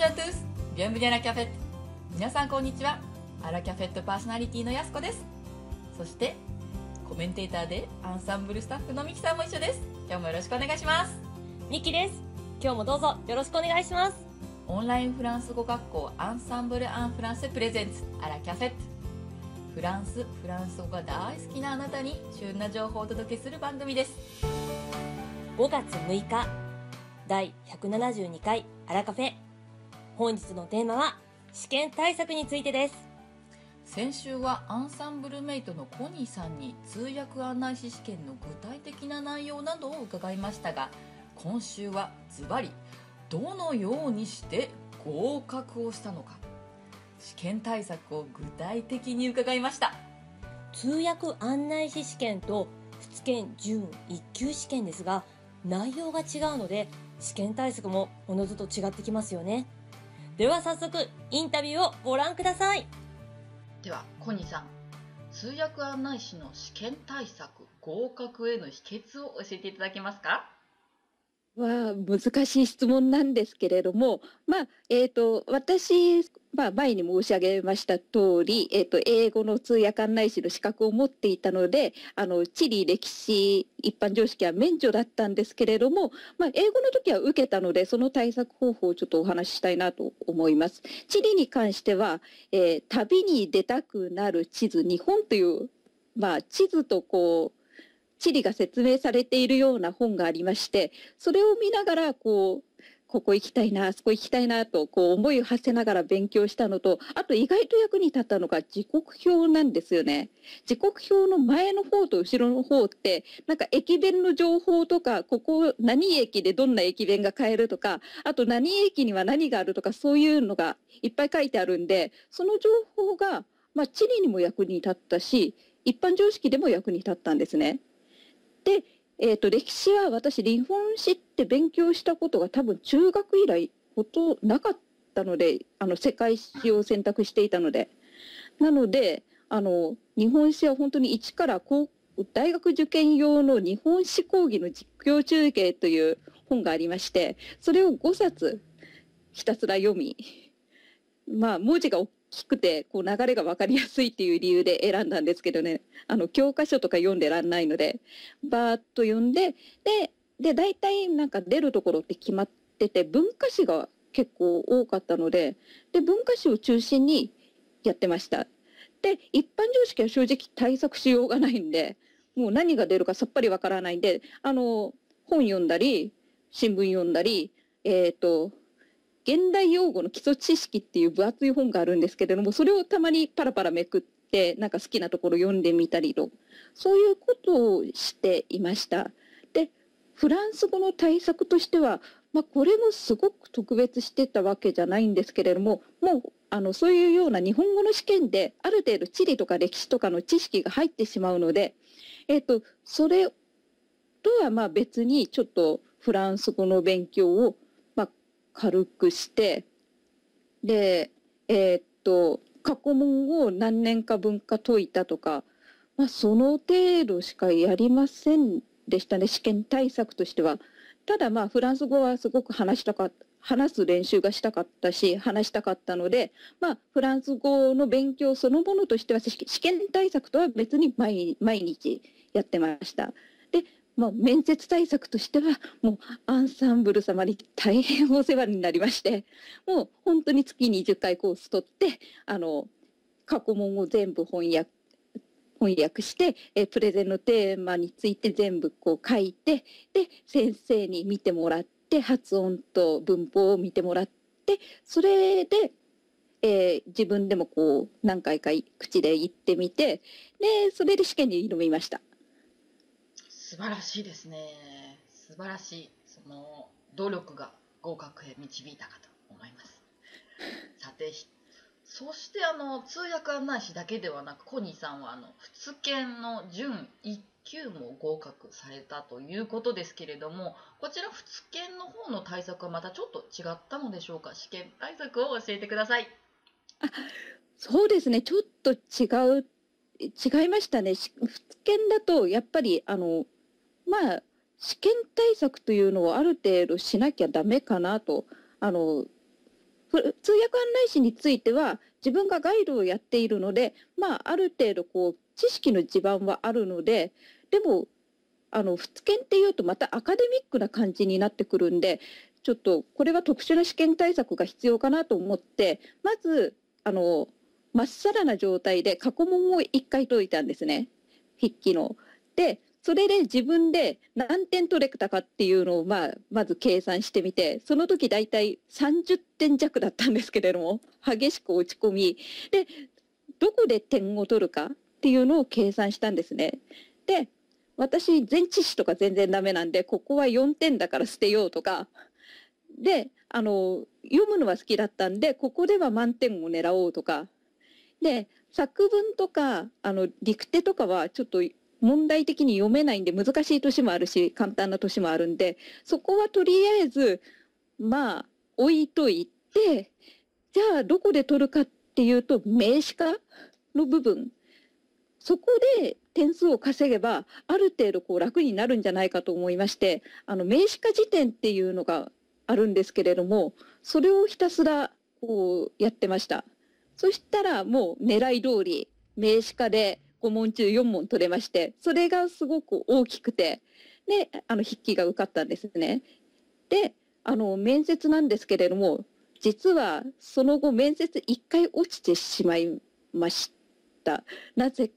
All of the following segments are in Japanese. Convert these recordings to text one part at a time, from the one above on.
ジュアトゥースビアンブリアラキャフェット皆さんこんにちは。アラキャフェットパーソナリティのやすこです。そしてコメンテーターでアンサンブルスタッフのミキさんも一緒です。今日もよろしくお願いしますミキです今日もどうぞよろしくお願いします。オンラインフランス語学校アンサンブル・アン・フランスプレゼンツアラキャフェットフランスフランス語が大好きなあなたに旬な情報をお届けする番組です。5月6日第172回アラカフェ。本日のテーマは試験対策についてです。先週はアンサンブルメイトのコニーさんに通訳案内士試験の具体的な内容などを伺いましたが今週はズバリどのようにして合格をしたのか試験対策を具体的に伺いました。通訳案内士試験と出験準1級試験ですが内容が違うので試験対策もおのずと違ってきますよねでは早速インタビューをご覧ください。ではコニーさん。通訳案内士の試験対策合格への秘訣を教えていただけますか？は難しい質問なんですけれども、まあえーと、私、まあ、前に申し上げました通り、えーと、英語の通訳案内士の資格を持っていたのであの地理歴史一般常識は免除だったんですけれども、まあ、英語の時は受けたのでその対策方法をちょっとお話ししたいなと思います。地理に関しては、えー、旅に出たくなる地図日本という、まあ、地図とこう地理が説明されているような本がありましてそれを見ながらこうここ行きたいなあそこ行きたいなとこう思いを馳せながら勉強したのとあと意外と役に立ったのが時刻表なんですよね。時刻表の前の方と後ろの方ってなんか駅弁の情報とかここ何駅でどんな駅弁が買えるとかあと何駅には何があるとかそういうのがいっぱい書いてあるんでその情報が、まあ、地理にも役に立ったし一般常識でも役に立ったんですね。で、えーと、歴史は私日本史って勉強したことが多分中学以来ほとなかったのであの世界史を選択していたので。なのであの日本史は本当に一から高大学受験用の日本史講義の実況中継という本がありましてそれを5冊ひたすら読みまあ文字が大きくてこう流れが分かりやすいっていう理由で選んだんですけどねあの教科書とか読んでらんないのでバーッと読んででで大体なんか出るところって決まってて文化史が結構多かったのでで文化史を中心にやってました。で一般常識は正直対策しようがないんでもう何が出るかさっぱりわからないんであの本読んだり新聞読んだりえっ、ー、と現代用語の基礎知識っていう分厚い本があるんですけれどもそれをたまにパラパラめくってなんか好きなところ読んでみたりとそういうことをしていました。でフランス語の対策としては、まあ、これもすごく特別してたわけじゃないんですけれどももうあのそういうような日本語の試験である程度地理とか歴史とかの知識が入ってしまうので、えーと、それとはまあ別にちょっとフランス語の勉強を軽くしてでえー、っと過去問を何年か分か解いたとか、まあ、その程度しかやりませんでしたね試験対策としては。ただまあフランス語はすごく話したかった話す練習がしたかったし話したかったので、まあ、フランス語の勉強そのものとしては試験対策とは別に毎日やってました。まあ、面接対策としてはもうアンサンブル様に大変お世話になりましてもう本当に月に10回コース取ってあの過去問を全部翻訳翻訳してえプレゼンのテーマについて全部こう書いてで先生に見てもらって発音と文法を見てもらってそれで、えー、自分でもこう何回か口で言ってみてでそれで試験に挑みました。素晴らしいですね。素晴らしい。その努力が合格へ導いたかと思います。さて、そしてあの通訳案内士だけではなく、コニーさんはあの仏研の準1級も合格されたということですけれども、こちら仏研の方の対策はまたちょっと違ったのでしょうか？試験対策を教えてください。あ そうですね。ちょっと違う違いましたね。仏研だとやっぱりあのまあ試験対策というのをある程度しなきゃダメかなとあの通訳案内士については自分がガイドをやっているので、まあ、ある程度こう知識の地盤はあるのででもあの仏研っていうとまたアカデミックな感じになってくるんでちょっとこれは特殊な試験対策が必要かなと思ってまずあのまっさらな状態で過去問を1回解いたんですね筆記の。でそれで自分で何点取れたかっていうのを、まあ、まず計算してみてその時大体30点弱だったんですけれども激しく落ち込みでどこで点を取るかっていうのを計算したんですね。で私前置詞とか全然ダメなんでここは4点だから捨てようとかであの読むのは好きだったんでここでは満点を狙おうとかで作文とかあの陸手とかはちょっと問題的に読めないんで難しい年もあるし簡単な年もあるんでそこはとりあえずまあ置いといてじゃあどこで取るかっていうと名詞化の部分。そこで点数を稼げばある程度こう楽になるんじゃないかと思いましてあの名詞化辞典っていうのがあるんですけれどもそれをひたすらこうやってました。そしたらもう狙い通り名詞化で5問中4問取れましてそれがすごく大きくてであの筆記が受かったんですね。であの面接なんですけれども実はその後面接1回落ちてしまいました。なぜ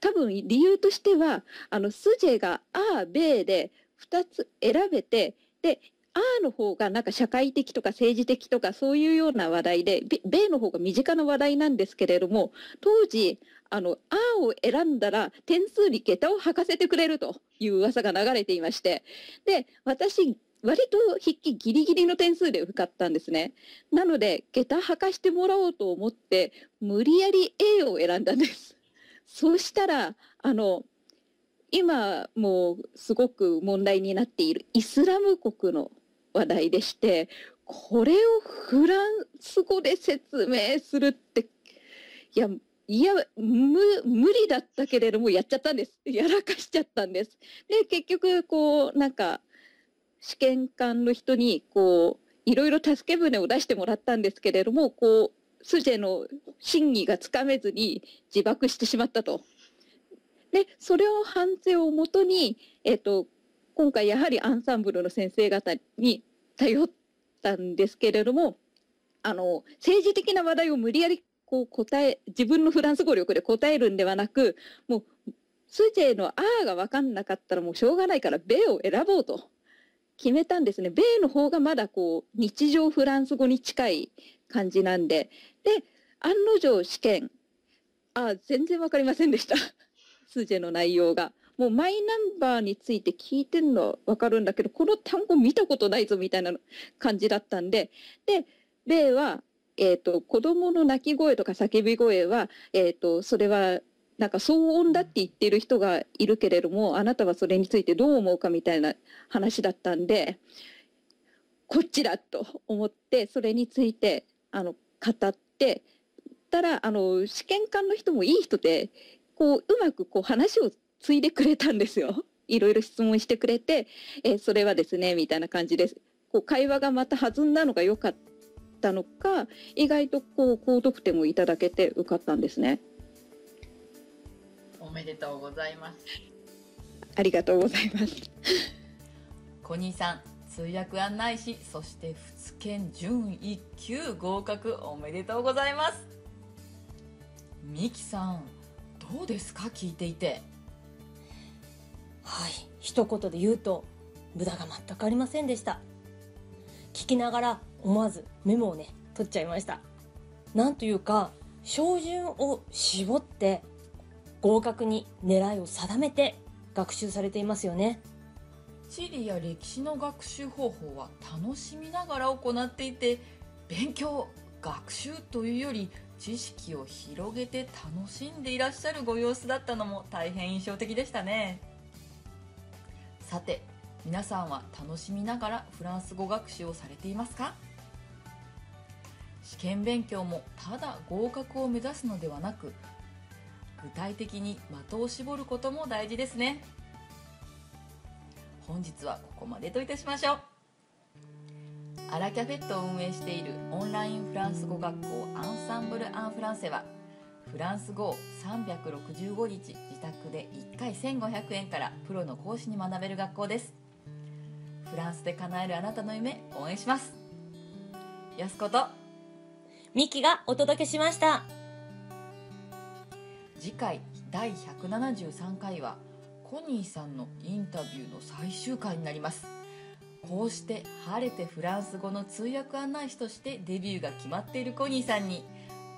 多分理由としてはあのスジェが「あ」「べ」で2つ選べてで「あ」の方がなんか社会的とか政治的とかそういうような話題で「べ」の方が身近な話題なんですけれども当時あの「あ」を選んだら点数に下駄を履かせてくれるという噂が流れていましてで私割と筆記ギリギリの点数で受かったんですね。なので下駄履かしてもらおうと思って無理やり A を選んだんです。そうしたらあの今もうすごく問題になっているイスラム国の話題でしてこれをフランス語で説明するっていやいや無理だったけれどもやっちゃったんですやらかしちゃったんです。で結局こうなんか試験官の人にこういろいろ助け舟を出してもらったんですけれどもこうスジェの真偽がつかめずに自爆してしまったと。でそれを反省をもとに、えーと、今回やはりアンサンブルの先生方に頼ったんですけれどもあの政治的な話題を無理やりこう答え自分のフランス語力で答えるんではなくもうスジェの「あ」が分かんなかったらもうしょうがないから「べ」を選ぼうと決めたんですね。米の方がまだこう日常フランス語に近い感じなんでで案の定試験あ全然分かりませんでしたスジェの内容が。もうマイナンバーについて聞いてんのは分かるんだけどこの単語見たことないぞみたいな感じだったんでで例は、えーと、子どもの泣き声とか叫び声は、えーと、それはなんか騒音だって言ってる人がいるけれどもあなたはそれについてどう思うかみたいな話だったんでこっちだと思ってそれについてあの語ってたらあの試験官の人もいい人でこううまくこう話を継いでくれたんですよ。いろいろ質問してくれて、えそれはですねみたいな感じです。こう会話がまた弾んだのが良かったのか意外とこう高得点をいただけて受かったんですね。おめでとうございます。ありがとうございます。コニーさん、通訳案内士、そして仏研準1級合格おめでとうございます。ミキさん、どうですか？聞いていて。はい、一言で言うと、無駄が全くありませんでした。聞きながら思わずメモをね、取っちゃいました。なんというか、照準を絞って合格に狙いを定めて学習されていますよね。地理や歴史の学習方法は楽しみながら行っていて勉強学習というより知識を広げて楽しんでいらっしゃるご様子だったのも大変印象的でしたねさて皆さんは楽しみながらフランス語学習をされていますか？試験勉強もただ合格を目指すのではなく具体的に的を絞ることも大事ですね。本日はここまでといたしましょう。アラキャフェットを運営しているオンラインフランス語学校アンサンブル・アン・フランセはフランス語を365日自宅で1回1500円からプロの講師に学べる学校です。フランスで叶えるあなたの夢応援します。やすこと。ミキがお届けしました。次回第173回はコニーさんのインタビューの最終回になります。こうして晴れてフランス語の通訳案内士としてデビューが決まっているコニーさんに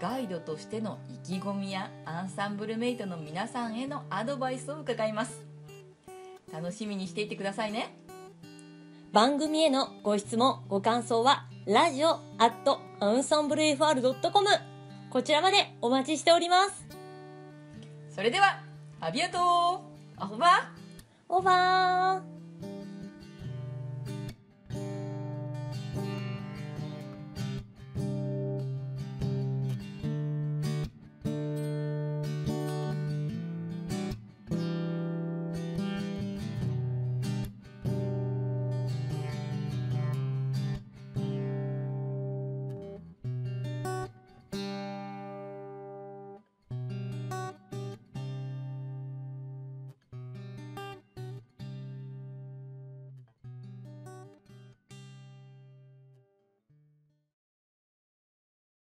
ガイドとしての意気込みやアンサンブルメイトの皆さんへのアドバイスを伺います。楽しみにしていてくださいね。番組へのご質問、ご感想は、ラジオアットアンサンブル FR.com こちらまでお待ちしております。それではアビアトーアホバーオーバー